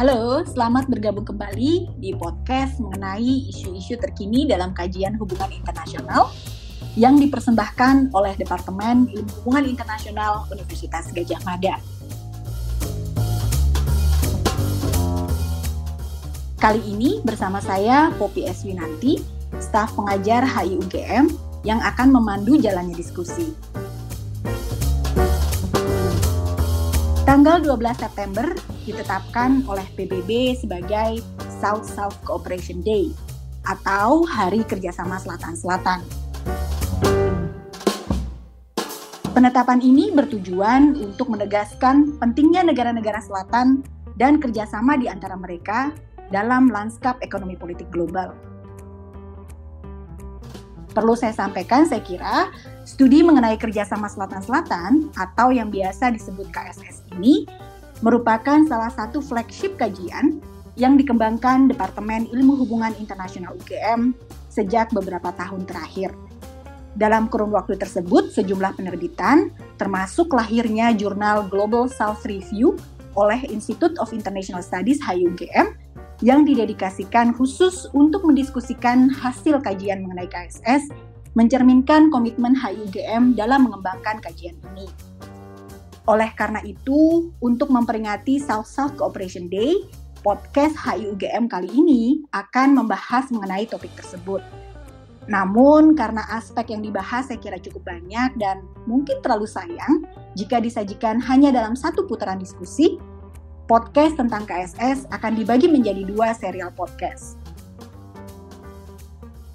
Halo, selamat bergabung kembali di podcast mengenai isu-isu terkini dalam kajian hubungan internasional yang dipersembahkan oleh Departemen Ilmu Hubungan Internasional Universitas Gajah Mada. Kali ini bersama saya Popi S. Winanti, staf pengajar HIUGM yang akan memandu jalannya diskusi. Tanggal 12 September ditetapkan oleh PBB sebagai South-South Cooperation Day atau Hari Kerjasama Selatan-Selatan. Penetapan ini bertujuan untuk menegaskan pentingnya negara-negara selatan dan kerjasama di antara mereka dalam lanskap ekonomi politik global. Perlu saya sampaikan, saya kira studi mengenai kerjasama selatan-selatan atau yang biasa disebut KSS ini merupakan salah satu flagship kajian yang dikembangkan Departemen Ilmu Hubungan Internasional UGM sejak beberapa tahun terakhir. Dalam kurun waktu tersebut, sejumlah penerbitan, termasuk lahirnya jurnal Global South Review oleh Institute of International Studies HIUGM, yang didedikasikan khusus untuk mendiskusikan hasil kajian mengenai KSS, mencerminkan komitmen HIUGM dalam mengembangkan kajian ini. Oleh karena itu, untuk memperingati South-South Cooperation Day, podcast HIUGM kali ini akan membahas mengenai topik tersebut. Namun, karena aspek yang dibahas saya kira cukup banyak dan mungkin terlalu sayang jika disajikan hanya dalam satu putaran diskusi, podcast tentang KSS akan dibagi menjadi dua serial podcast.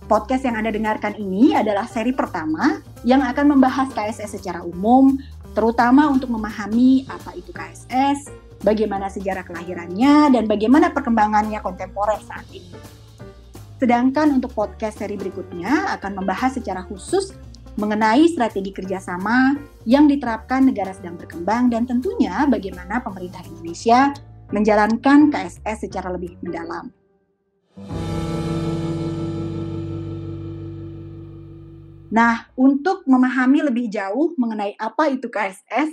Podcast yang Anda dengarkan ini adalah seri pertama yang akan membahas KSS secara umum, terutama untuk memahami apa itu KSS, bagaimana sejarah kelahirannya, dan bagaimana perkembangannya kontemporer saat ini. Sedangkan untuk podcast seri berikutnya akan membahas secara khusus mengenai strategi kerjasama yang diterapkan negara sedang berkembang dan tentunya bagaimana pemerintah Indonesia menjalankan KSS secara lebih mendalam. Nah, untuk memahami lebih jauh mengenai apa itu KSS,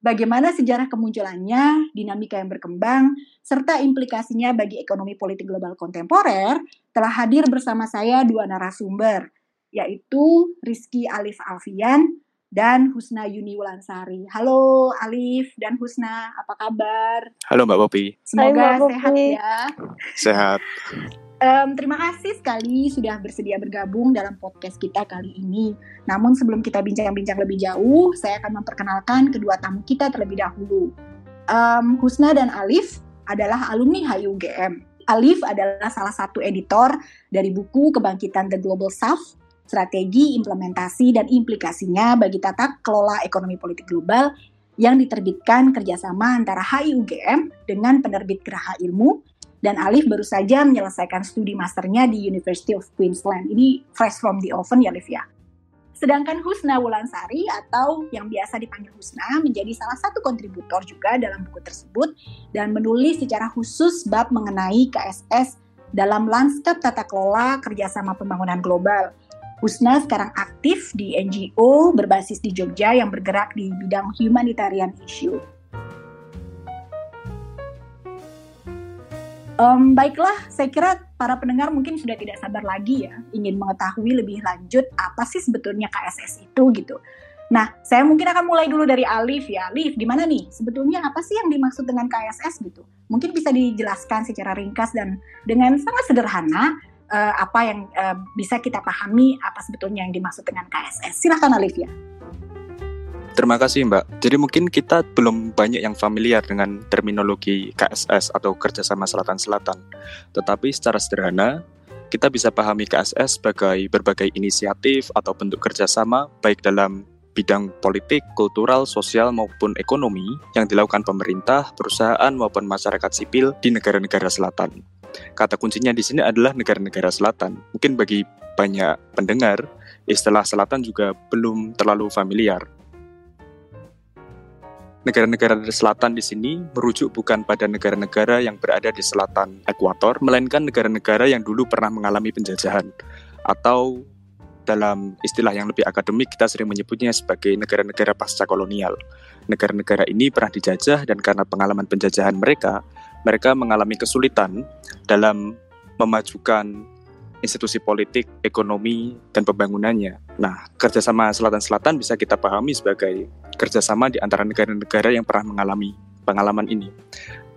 bagaimana sejarah kemunculannya, dinamika yang berkembang, serta implikasinya bagi ekonomi politik global kontemporer, telah hadir bersama saya dua narasumber, yaitu Rizky Alif Alfian dan Husna Yuni Wulansari. Halo Alif dan Husna, apa kabar? Halo Mbak Popi. Semoga Hai, Mbak sehat Popi. ya. Sehat. Um, terima kasih sekali sudah bersedia bergabung dalam podcast kita kali ini. Namun sebelum kita bincang-bincang lebih jauh, saya akan memperkenalkan kedua tamu kita terlebih dahulu. Um, Husna dan Alif adalah alumni HUGM. Alif adalah salah satu editor dari buku Kebangkitan The Global South strategi, implementasi, dan implikasinya bagi tata kelola ekonomi politik global yang diterbitkan kerjasama antara HIUGM dengan penerbit Geraha Ilmu dan Alif baru saja menyelesaikan studi masternya di University of Queensland. Ini fresh from the oven ya, Alif ya. Sedangkan Husna Wulansari atau yang biasa dipanggil Husna menjadi salah satu kontributor juga dalam buku tersebut dan menulis secara khusus bab mengenai KSS dalam lanskap tata kelola kerjasama pembangunan global Husna sekarang aktif di NGO berbasis di Jogja yang bergerak di bidang humanitarian issue. Um, baiklah, saya kira para pendengar mungkin sudah tidak sabar lagi ya, ingin mengetahui lebih lanjut apa sih sebetulnya KSS itu gitu. Nah, saya mungkin akan mulai dulu dari Alif ya. Alif, gimana nih? Sebetulnya apa sih yang dimaksud dengan KSS gitu? Mungkin bisa dijelaskan secara ringkas dan dengan sangat sederhana uh, apa yang uh, bisa kita pahami apa sebetulnya yang dimaksud dengan KSS. Silahkan Alivia. Terima kasih Mbak. Jadi mungkin kita belum banyak yang familiar dengan terminologi KSS atau kerjasama selatan-selatan. Tetapi secara sederhana, kita bisa pahami KSS sebagai berbagai inisiatif atau bentuk kerjasama baik dalam bidang politik, kultural, sosial maupun ekonomi yang dilakukan pemerintah, perusahaan maupun masyarakat sipil di negara-negara selatan. Kata kuncinya di sini adalah negara-negara selatan. Mungkin bagi banyak pendengar, istilah selatan juga belum terlalu familiar. Negara-negara selatan di sini merujuk bukan pada negara-negara yang berada di selatan ekuator, melainkan negara-negara yang dulu pernah mengalami penjajahan atau dalam istilah yang lebih akademik kita sering menyebutnya sebagai negara-negara pasca kolonial. Negara-negara ini pernah dijajah dan karena pengalaman penjajahan mereka, mereka mengalami kesulitan dalam memajukan institusi politik, ekonomi, dan pembangunannya. Nah, kerjasama Selatan-Selatan bisa kita pahami sebagai kerjasama di antara negara-negara yang pernah mengalami pengalaman ini.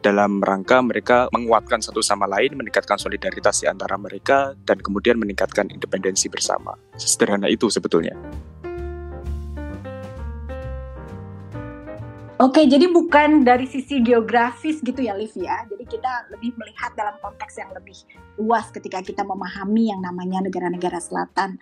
Dalam rangka mereka menguatkan satu sama lain, meningkatkan solidaritas di antara mereka, dan kemudian meningkatkan independensi bersama. Sederhana itu sebetulnya. Oke, jadi bukan dari sisi geografis gitu ya, Liv ya. Kita lebih melihat dalam konteks yang lebih luas ketika kita memahami yang namanya negara-negara selatan.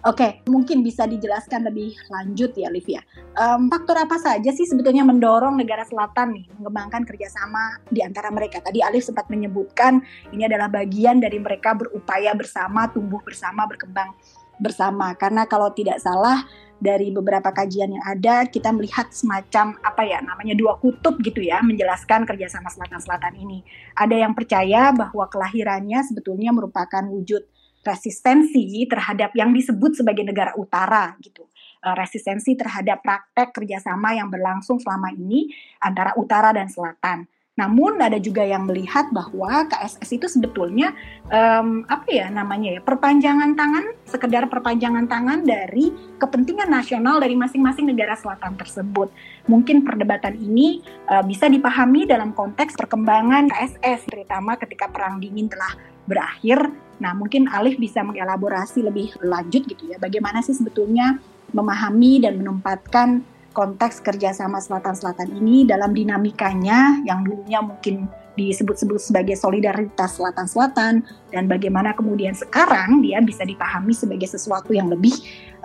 Oke, mungkin bisa dijelaskan lebih lanjut ya, Liv ya. Um, faktor apa saja sih sebetulnya mendorong negara selatan nih mengembangkan kerjasama di antara mereka? Tadi Alif sempat menyebutkan ini adalah bagian dari mereka berupaya bersama, tumbuh bersama, berkembang bersama. Karena kalau tidak salah dari beberapa kajian yang ada kita melihat semacam apa ya namanya dua kutub gitu ya menjelaskan kerjasama selatan-selatan ini. Ada yang percaya bahwa kelahirannya sebetulnya merupakan wujud resistensi terhadap yang disebut sebagai negara utara gitu. Eh, resistensi terhadap praktek kerjasama yang berlangsung selama ini antara utara dan selatan. Namun ada juga yang melihat bahwa KSS itu sebetulnya um, apa ya namanya ya perpanjangan tangan, sekedar perpanjangan tangan dari kepentingan nasional dari masing-masing negara selatan tersebut. Mungkin perdebatan ini uh, bisa dipahami dalam konteks perkembangan KSS, terutama ketika perang dingin telah berakhir. Nah, mungkin Alif bisa mengelaborasi lebih lanjut gitu ya, bagaimana sih sebetulnya memahami dan menempatkan konteks kerjasama Selatan-Selatan ini dalam dinamikanya yang dulunya mungkin disebut-sebut sebagai solidaritas Selatan-Selatan dan bagaimana kemudian sekarang dia bisa dipahami sebagai sesuatu yang lebih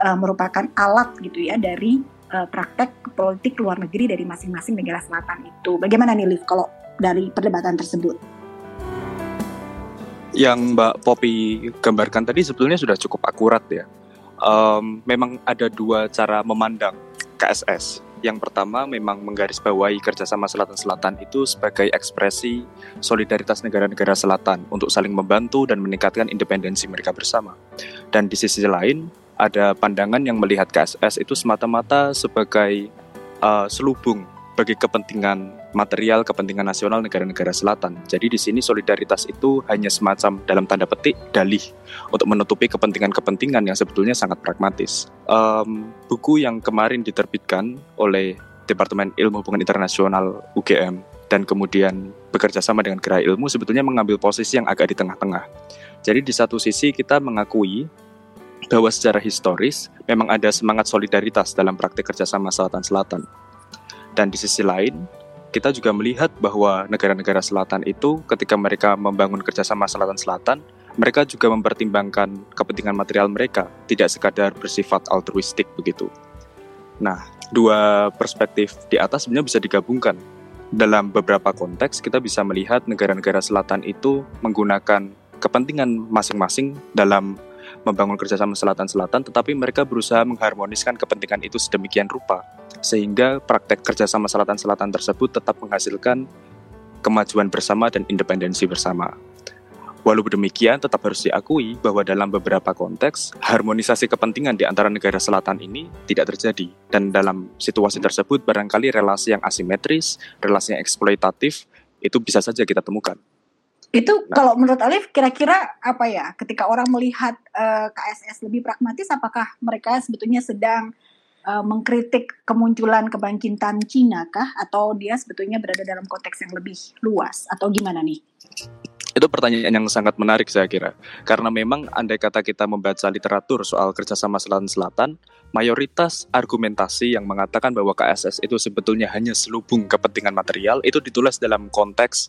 uh, merupakan alat gitu ya dari uh, praktek politik luar negeri dari masing-masing negara selatan itu. Bagaimana nih Liv kalau dari perdebatan tersebut? Yang Mbak Poppy gambarkan tadi sebetulnya sudah cukup akurat ya. Um, memang ada dua cara memandang KSS. Yang pertama memang menggarisbawahi kerjasama Selatan-Selatan itu sebagai ekspresi solidaritas negara-negara Selatan untuk saling membantu dan meningkatkan independensi mereka bersama. Dan di sisi lain, ada pandangan yang melihat KSS itu semata-mata sebagai uh, selubung bagi kepentingan material, kepentingan nasional negara-negara selatan. Jadi di sini solidaritas itu hanya semacam dalam tanda petik dalih untuk menutupi kepentingan-kepentingan yang sebetulnya sangat pragmatis. Um, buku yang kemarin diterbitkan oleh Departemen Ilmu Hubungan Internasional UGM dan kemudian bekerja sama dengan Gerai Ilmu sebetulnya mengambil posisi yang agak di tengah-tengah. Jadi di satu sisi kita mengakui bahwa secara historis memang ada semangat solidaritas dalam praktik kerjasama selatan-selatan dan di sisi lain, kita juga melihat bahwa negara-negara selatan itu ketika mereka membangun kerjasama selatan-selatan, mereka juga mempertimbangkan kepentingan material mereka, tidak sekadar bersifat altruistik begitu. Nah, dua perspektif di atas sebenarnya bisa digabungkan. Dalam beberapa konteks, kita bisa melihat negara-negara selatan itu menggunakan kepentingan masing-masing dalam membangun kerjasama selatan-selatan, tetapi mereka berusaha mengharmoniskan kepentingan itu sedemikian rupa sehingga praktek kerjasama selatan-selatan tersebut tetap menghasilkan kemajuan bersama dan independensi bersama. Walau demikian, tetap harus diakui bahwa dalam beberapa konteks, harmonisasi kepentingan di antara negara selatan ini tidak terjadi. Dan dalam situasi tersebut, barangkali relasi yang asimetris, relasi yang eksploitatif, itu bisa saja kita temukan. Itu nah, kalau menurut Alif, kira-kira apa ya, ketika orang melihat uh, eh, KSS lebih pragmatis, apakah mereka sebetulnya sedang uh, mengkritik kemunculan kebangkitan Cina kah atau dia sebetulnya berada dalam konteks yang lebih luas atau gimana nih? Itu pertanyaan yang sangat menarik saya kira. Karena memang andai kata kita membaca literatur soal kerjasama selatan-selatan, mayoritas argumentasi yang mengatakan bahwa KSS itu sebetulnya hanya selubung kepentingan material itu ditulis dalam konteks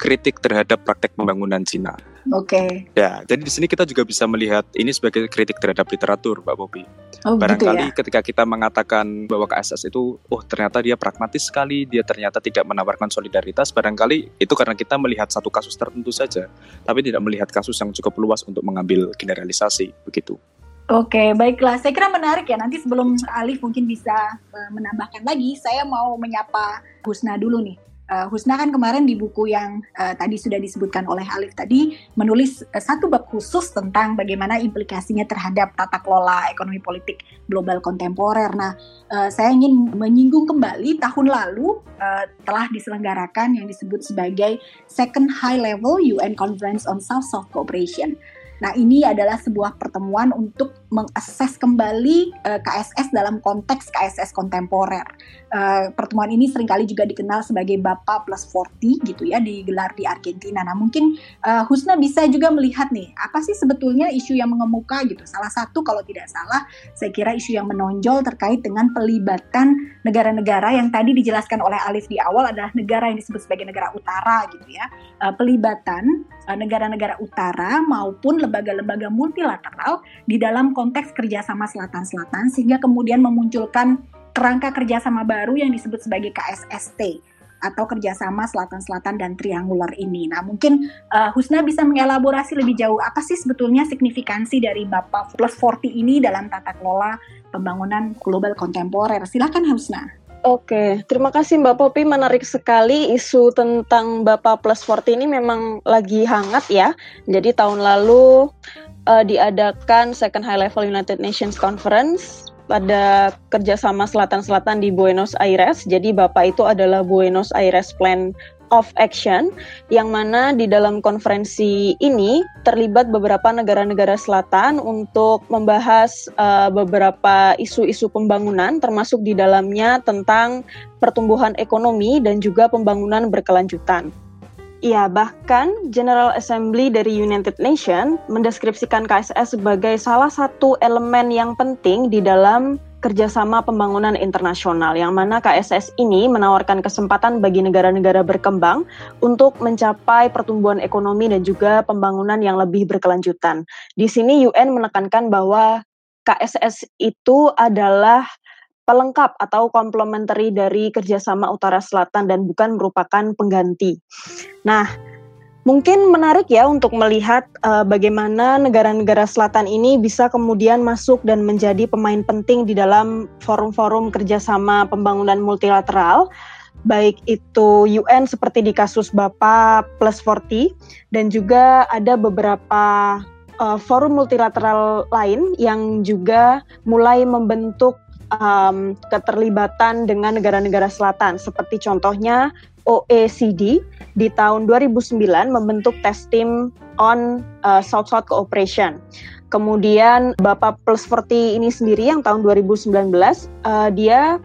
kritik terhadap praktek pembangunan Cina. Oke. Okay. Ya, jadi di sini kita juga bisa melihat ini sebagai kritik terhadap literatur, Mbak Bobi. Oh, gitu Barangkali gitu ya? ketika kita mengatakan bahwa KSS itu, oh ternyata dia pragmatis sekali, dia ternyata tidak menawarkan solidaritas, barangkali itu karena kita melihat satu kasus tertentu saja, tapi tidak melihat kasus yang cukup luas untuk mengambil generalisasi, begitu. Oke, baiklah. Saya kira menarik ya. Nanti sebelum Alif mungkin bisa uh, menambahkan lagi, saya mau menyapa Husna dulu nih. Uh, Husna kan kemarin di buku yang uh, tadi sudah disebutkan oleh Alif tadi menulis uh, satu bab khusus tentang bagaimana implikasinya terhadap tata kelola ekonomi politik global kontemporer. Nah, uh, saya ingin menyinggung kembali tahun lalu uh, telah diselenggarakan yang disebut sebagai Second High Level UN Conference on South-South Cooperation Nah, ini adalah sebuah pertemuan untuk mengakses kembali uh, eh, KSS dalam konteks KSS kontemporer. Uh, pertemuan ini sering kali juga dikenal sebagai Bapak Plus 40 gitu ya, digelar di Argentina. Nah, mungkin uh, Husna bisa juga melihat nih, apa sih sebetulnya isu yang mengemuka gitu. Salah satu kalau tidak salah, saya kira isu yang menonjol terkait dengan pelibatan negara-negara yang tadi dijelaskan oleh Alif di awal adalah negara yang disebut sebagai negara utara gitu ya. Uh, pelibatan negara-negara uh, utara maupun lembaga-lembaga multilateral di dalam konteks kerjasama selatan-selatan sehingga kemudian memunculkan kerangka kerjasama baru yang disebut sebagai KSST atau kerjasama selatan-selatan dan triangular ini. Nah mungkin uh, Husna bisa mengelaborasi lebih jauh apa sih sebetulnya signifikansi dari Bapak Plus 40 ini dalam tata kelola pembangunan global kontemporer. Silakan Husna. Oke, terima kasih Mbak Popi. Menarik sekali isu tentang Bapak Plus 40 ini memang lagi hangat ya. Jadi tahun lalu uh, diadakan Second High Level United Nations Conference pada kerjasama selatan-selatan di Buenos Aires. Jadi Bapak itu adalah Buenos Aires Plan of Action yang mana di dalam konferensi ini terlibat beberapa negara-negara selatan untuk membahas uh, beberapa isu-isu pembangunan termasuk di dalamnya tentang pertumbuhan ekonomi dan juga pembangunan berkelanjutan. Ya, bahkan General Assembly dari United Nations mendeskripsikan KSS sebagai salah satu elemen yang penting di dalam kerjasama pembangunan internasional, yang mana KSS ini menawarkan kesempatan bagi negara-negara berkembang untuk mencapai pertumbuhan ekonomi dan juga pembangunan yang lebih berkelanjutan. Di sini UN menekankan bahwa KSS itu adalah pelengkap atau komplementari dari kerjasama Utara Selatan dan bukan merupakan pengganti. Nah, Mungkin menarik ya untuk melihat uh, bagaimana negara-negara selatan ini bisa kemudian masuk dan menjadi pemain penting di dalam forum-forum kerjasama pembangunan multilateral, baik itu UN seperti di kasus Bapak Plus 40 dan juga ada beberapa uh, forum multilateral lain yang juga mulai membentuk um, keterlibatan dengan negara-negara selatan. Seperti contohnya OECD di tahun 2009 membentuk test team on uh, South-South Cooperation. Kemudian Bapak Plus 40 ini sendiri yang tahun 2019 uh, dia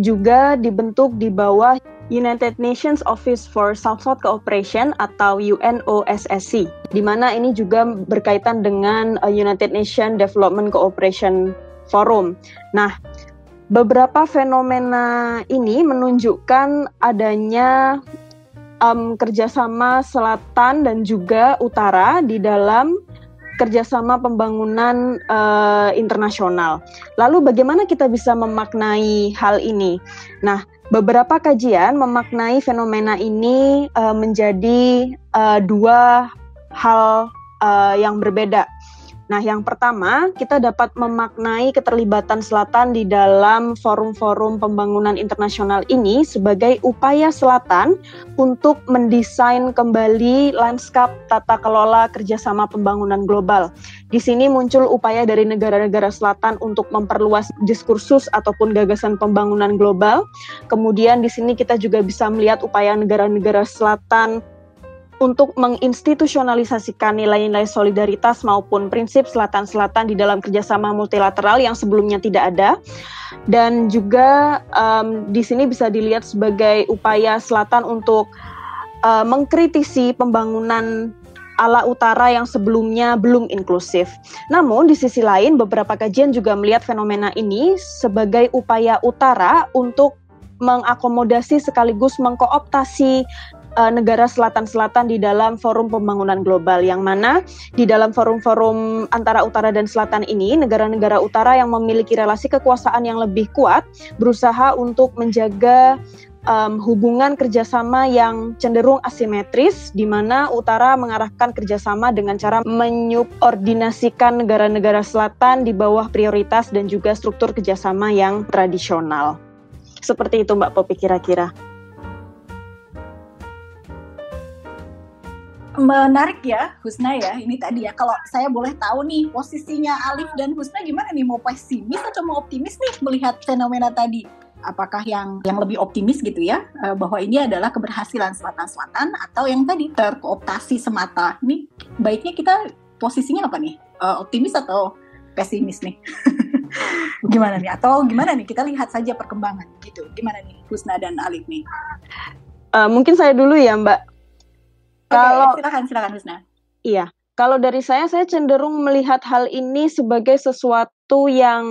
juga dibentuk di bawah United Nations Office for South-South Cooperation atau UNOSSC, di mana ini juga berkaitan dengan uh, United Nations Development Cooperation Forum. Nah, beberapa fenomena ini menunjukkan adanya um, kerjasama selatan dan juga utara di dalam kerjasama pembangunan uh, internasional. Lalu bagaimana kita bisa memaknai hal ini? Nah, beberapa kajian memaknai fenomena ini uh, menjadi uh, dua hal uh, yang berbeda. Nah, yang pertama, kita dapat memaknai keterlibatan Selatan di dalam forum-forum pembangunan internasional ini sebagai upaya Selatan untuk mendesain kembali lanskap tata kelola kerjasama pembangunan global. Di sini muncul upaya dari negara-negara Selatan untuk memperluas diskursus ataupun gagasan pembangunan global. Kemudian di sini kita juga bisa melihat upaya negara-negara Selatan untuk menginstitusionalisasikan nilai-nilai solidaritas maupun prinsip selatan-selatan di dalam kerjasama multilateral yang sebelumnya tidak ada. Dan juga um, di sini bisa dilihat sebagai upaya selatan untuk uh, mengkritisi pembangunan ala utara yang sebelumnya belum inklusif. Namun di sisi lain beberapa kajian juga melihat fenomena ini sebagai upaya utara untuk mengakomodasi sekaligus mengkooptasi uh, negara selatan-selatan di dalam forum pembangunan global yang mana di dalam forum-forum antara utara dan selatan ini negara-negara utara yang memiliki relasi kekuasaan yang lebih kuat berusaha untuk menjaga um, hubungan kerjasama yang cenderung asimetris, di mana utara mengarahkan kerjasama dengan cara menyubordinasikan negara-negara selatan di bawah prioritas dan juga struktur kerjasama yang tradisional. Seperti itu Mbak Popi kira-kira. Menarik ya, Husna ya. Ini tadi ya, kalau saya boleh tahu nih, posisinya Alif dan Husna gimana nih? Mau pesimis atau mau optimis nih melihat fenomena tadi? Apakah yang yang lebih optimis gitu ya, eh, bahwa ini adalah keberhasilan Selatan-Selatan atau yang tadi terkooptasi semata? Ini baiknya kita posisinya apa nih? Uh, optimis atau pesimis nih? gimana nih? Atau gimana nih? Kita lihat saja perkembangan gitu. Gimana nih, Husna dan Alif nih? Uh, mungkin saya dulu ya, Mbak. Kalau silakan silakan Husna. Iya, kalau dari saya saya cenderung melihat hal ini sebagai sesuatu sesuatu yang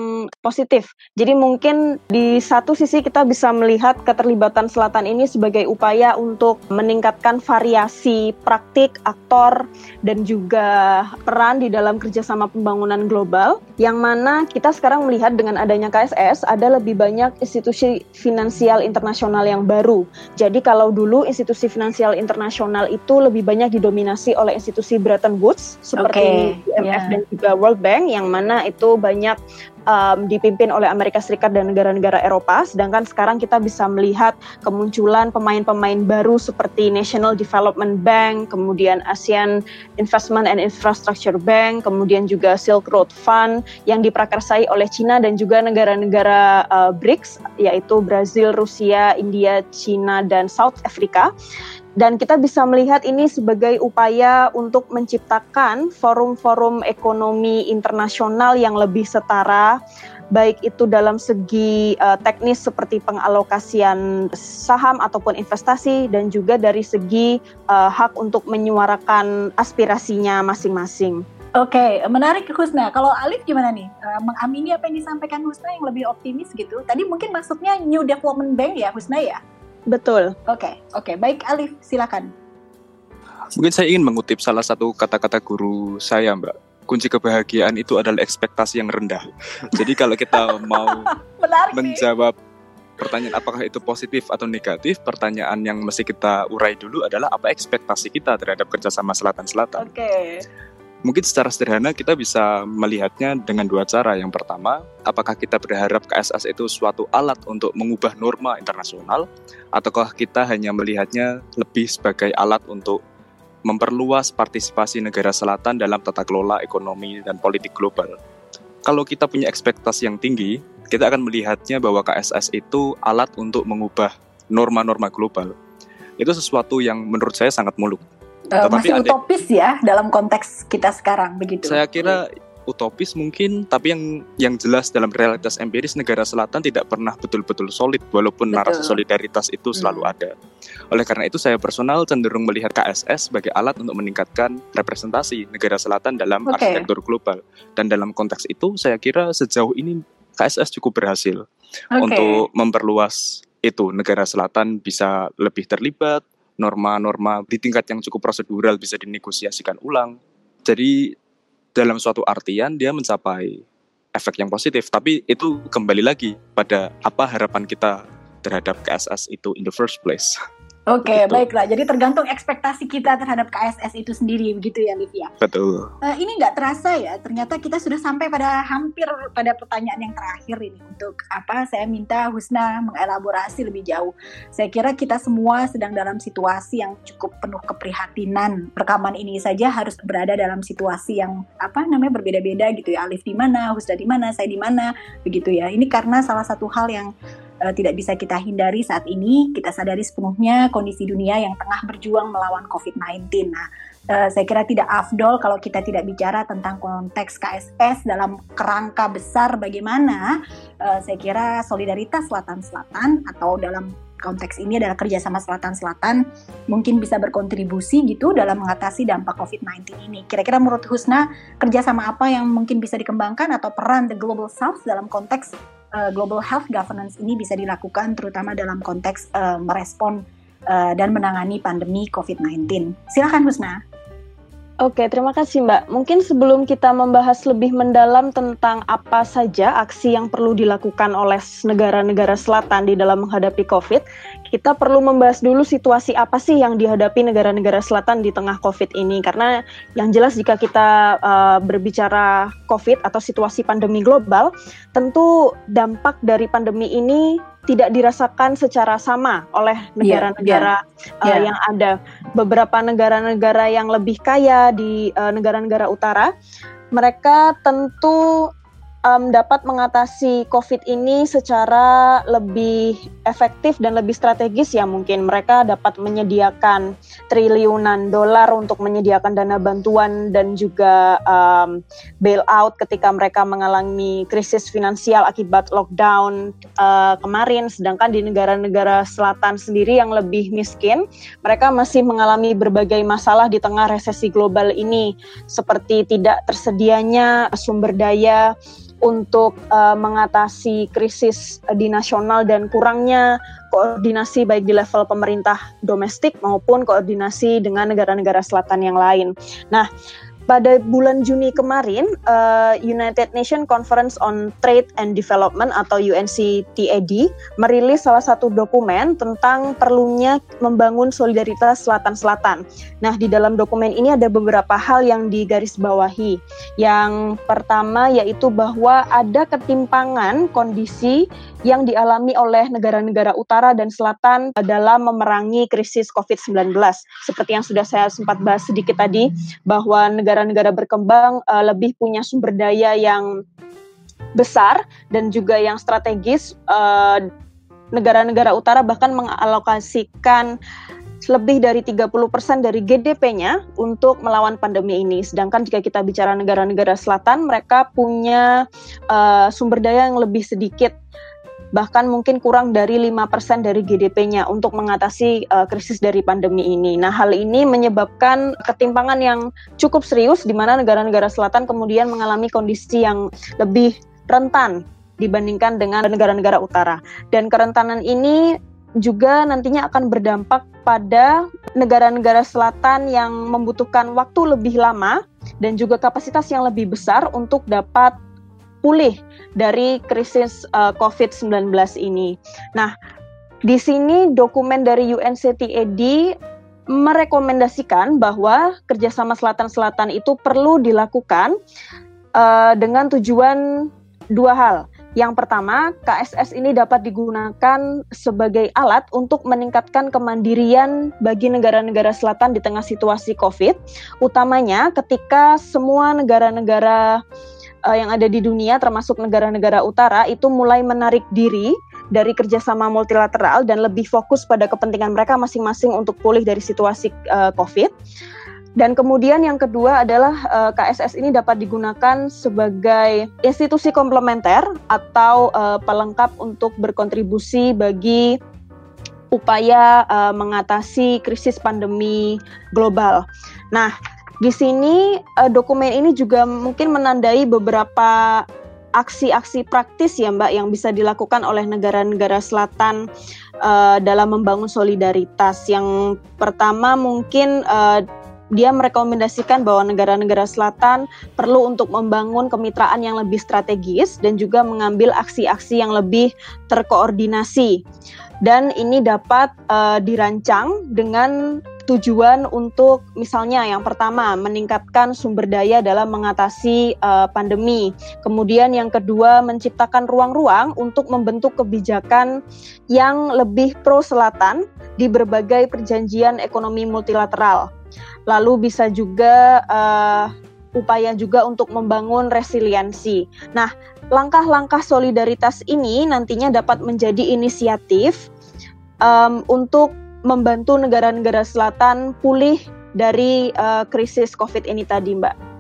positif. Jadi mungkin di satu sisi kita bisa melihat keterlibatan Selatan ini sebagai upaya untuk meningkatkan variasi praktik, aktor, dan juga peran di dalam kerjasama pembangunan global, yang mana kita sekarang melihat dengan adanya KSS ada lebih banyak institusi finansial internasional yang baru. Jadi kalau dulu institusi finansial internasional itu lebih banyak didominasi oleh institusi Bretton Woods seperti okay. IMF yeah. dan juga World Bank, yang mana itu banyak banyak um, dipimpin oleh Amerika Serikat dan negara-negara Eropa, sedangkan sekarang kita bisa melihat kemunculan pemain-pemain baru seperti National Development Bank, kemudian ASEAN Investment and Infrastructure Bank, kemudian juga Silk Road Fund yang diprakarsai oleh China dan juga negara-negara uh, BRICS, yaitu Brazil, Rusia, India, China, dan South Africa dan kita bisa melihat ini sebagai upaya untuk menciptakan forum-forum ekonomi internasional yang lebih setara baik itu dalam segi uh, teknis seperti pengalokasian saham ataupun investasi dan juga dari segi uh, hak untuk menyuarakan aspirasinya masing-masing. Oke, okay, menarik Husna. Kalau Alif gimana nih? Uh, mengamini apa yang disampaikan Husna yang lebih optimis gitu? Tadi mungkin masuknya New Development Bank ya Husna ya? Betul. Oke, okay, oke. Okay. Baik Alif, silakan. Mungkin saya ingin mengutip salah satu kata-kata guru saya, Mbak. Kunci kebahagiaan itu adalah ekspektasi yang rendah. Jadi kalau kita mau menjawab pertanyaan apakah itu positif atau negatif, pertanyaan yang mesti kita urai dulu adalah apa ekspektasi kita terhadap kerjasama selatan-selatan. Oke. Okay. Mungkin secara sederhana kita bisa melihatnya dengan dua cara. Yang pertama, apakah kita berharap KSS itu suatu alat untuk mengubah norma internasional, ataukah kita hanya melihatnya lebih sebagai alat untuk memperluas partisipasi negara selatan dalam tata kelola ekonomi dan politik global. Kalau kita punya ekspektasi yang tinggi, kita akan melihatnya bahwa KSS itu alat untuk mengubah norma-norma global. Itu sesuatu yang menurut saya sangat muluk uh, masih utopis ya dalam konteks kita sekarang begitu. Saya kira utopis mungkin, tapi yang yang jelas dalam realitas empiris negara selatan tidak pernah betul-betul solid walaupun Betul. narasi solidaritas itu hmm. selalu ada. Oleh karena itu saya personal cenderung melihat KSS sebagai alat untuk meningkatkan representasi negara selatan dalam okay. arsitektur global. Dan dalam konteks itu saya kira sejauh ini KSS cukup berhasil okay. untuk memperluas itu negara selatan bisa lebih terlibat, norma-norma di tingkat yang cukup prosedural bisa dinegosiasikan ulang. Jadi dalam suatu artian dia mencapai efek yang positif, tapi itu kembali lagi pada apa harapan kita terhadap KSS itu in the first place. Oke, okay, baiklah. Jadi tergantung ekspektasi kita terhadap KSS itu sendiri, begitu ya, Livia? Betul. Uh, ini nggak terasa ya, ternyata kita sudah sampai pada hampir pada pertanyaan yang terakhir ini. Untuk apa saya minta Husna mengelaborasi lebih jauh. Saya kira kita semua sedang dalam situasi yang cukup penuh keprihatinan. Rekaman ini saja harus berada dalam situasi yang apa namanya berbeda-beda gitu ya. Alif di mana, Husna di mana, saya di mana, begitu ya. Ini karena salah satu hal yang uh, tidak bisa kita hindari saat ini. Kita sadari sepenuhnya kondisi dunia yang tengah berjuang melawan COVID-19. Nah, uh, saya kira tidak afdol kalau kita tidak bicara tentang konteks KSS dalam kerangka besar bagaimana uh, saya kira solidaritas selatan-selatan atau dalam konteks ini adalah kerjasama selatan-selatan mungkin bisa berkontribusi gitu dalam mengatasi dampak COVID-19 ini. Kira-kira menurut Husna kerjasama apa yang mungkin bisa dikembangkan atau peran the Global South dalam konteks uh, global health governance ini bisa dilakukan terutama dalam konteks uh, merespon uh, dan menangani pandemi COVID-19. Silakan Husna. Oke, terima kasih Mbak. Mungkin sebelum kita membahas lebih mendalam tentang apa saja aksi yang perlu dilakukan oleh negara-negara selatan di dalam menghadapi COVID, kita perlu membahas dulu situasi apa sih yang dihadapi negara-negara selatan di tengah COVID ini. Karena yang jelas jika kita uh, berbicara COVID atau situasi pandemi global, tentu dampak dari pandemi ini tidak dirasakan secara sama oleh iya, negara-negara yeah, yeah. uh, yeah. yang ada. Beberapa negara-negara yang lebih kaya di negara negara-negara utara, mereka tentu um, dapat mengatasi COVID ini secara lebih efektif dan lebih strategis ya mungkin mereka dapat menyediakan triliunan dolar untuk menyediakan dana bantuan dan juga um, bailout ketika mereka mengalami krisis finansial akibat lockdown uh, kemarin. Sedangkan di negara-negara selatan sendiri yang lebih miskin mereka masih mengalami berbagai masalah di tengah resesi global ini. Seperti tidak tersedianya sumber daya untuk uh, mengatasi krisis uh, di nasional dan kurangnya koordinasi baik di level pemerintah domestik maupun koordinasi dengan negara-negara selatan yang lain. Nah, pada bulan Juni kemarin, uh, United Nations Conference on Trade and Development atau UNCTAD merilis salah satu dokumen tentang perlunya membangun solidaritas selatan-selatan. Nah, di dalam dokumen ini ada beberapa hal yang digarisbawahi. Yang pertama yaitu bahwa ada ketimpangan kondisi yang dialami oleh negara-negara utara dan selatan dalam memerangi krisis COVID-19. Seperti yang sudah saya sempat bahas sedikit tadi, bahwa negara-negara berkembang uh, lebih punya sumber daya yang besar dan juga yang strategis. Uh, negara-negara utara bahkan mengalokasikan lebih dari 30% dari GDP-nya untuk melawan pandemi ini. Sedangkan jika kita bicara negara-negara selatan, mereka punya uh, sumber daya yang lebih sedikit bahkan mungkin kurang dari 5% dari GDP-nya untuk mengatasi uh, krisis dari pandemi ini. Nah, hal ini menyebabkan ketimpangan yang cukup serius di mana negara-negara selatan kemudian mengalami kondisi yang lebih rentan dibandingkan dengan negara-negara utara. Dan kerentanan ini juga nantinya akan berdampak pada negara-negara selatan yang membutuhkan waktu lebih lama dan juga kapasitas yang lebih besar untuk dapat pulih dari krisis uh, COVID-19 ini. Nah, di sini dokumen dari UNCTAD merekomendasikan bahwa kerjasama selatan-selatan itu perlu dilakukan uh, dengan tujuan dua hal. Yang pertama, KSS ini dapat digunakan sebagai alat untuk meningkatkan kemandirian bagi negara-negara selatan di tengah situasi COVID, utamanya ketika semua negara-negara uh, yang ada di dunia termasuk negara-negara utara itu mulai menarik diri dari kerjasama multilateral dan lebih fokus pada kepentingan mereka masing-masing untuk pulih dari situasi uh, COVID. Dan kemudian yang kedua adalah uh, KSS ini dapat digunakan sebagai institusi komplementer atau uh, pelengkap untuk berkontribusi bagi upaya uh, mengatasi krisis pandemi global. Nah, di sini uh, dokumen ini juga mungkin menandai beberapa aksi-aksi praktis ya Mbak yang bisa dilakukan oleh negara-negara selatan uh, dalam membangun solidaritas. Yang pertama mungkin uh, dia merekomendasikan bahwa negara-negara selatan perlu untuk membangun kemitraan yang lebih strategis dan juga mengambil aksi-aksi yang lebih terkoordinasi. Dan ini dapat uh, dirancang dengan tujuan untuk misalnya yang pertama meningkatkan sumber daya dalam mengatasi uh, pandemi. Kemudian yang kedua menciptakan ruang-ruang untuk membentuk kebijakan yang lebih pro selatan di berbagai perjanjian ekonomi multilateral. Lalu bisa juga uh, upaya juga untuk membangun resiliensi. Nah, langkah-langkah solidaritas ini nantinya dapat menjadi inisiatif um, untuk membantu negara-negara selatan pulih dari uh, krisis COVID ini tadi, Mbak.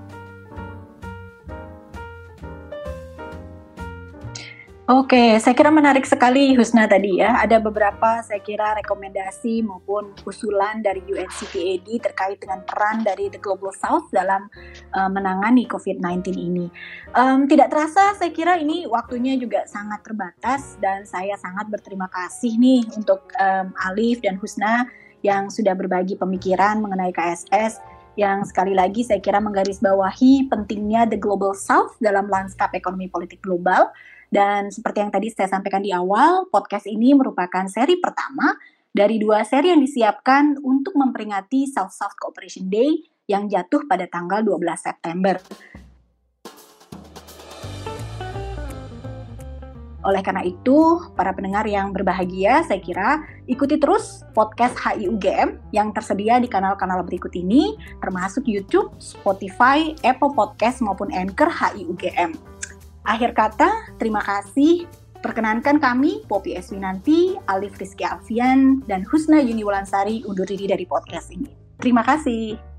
Oke, saya kira menarik sekali Husna tadi ya. Ada beberapa saya kira rekomendasi maupun usulan dari UNCTAD terkait dengan peran dari the Global South dalam uh, menangani COVID-19 ini. Um, tidak terasa saya kira ini waktunya juga sangat terbatas dan saya sangat berterima kasih nih untuk um, Alif dan Husna yang sudah berbagi pemikiran mengenai KSS yang sekali lagi saya kira menggarisbawahi pentingnya the Global South dalam lanskap ekonomi politik global dan seperti yang tadi saya sampaikan di awal, podcast ini merupakan seri pertama dari dua seri yang disiapkan untuk memperingati South-South Cooperation Day yang jatuh pada tanggal 12 September. Oleh karena itu, para pendengar yang berbahagia, saya kira ikuti terus podcast HIUGM yang tersedia di kanal-kanal berikut ini, termasuk YouTube, Spotify, Apple Podcast, maupun Anchor HIUGM. Akhir kata, terima kasih. Perkenankan kami, Popi Eswinanti, Alif Rizky Alfian, dan Husna Yuni Wulansari undur diri dari podcast ini. Terima kasih.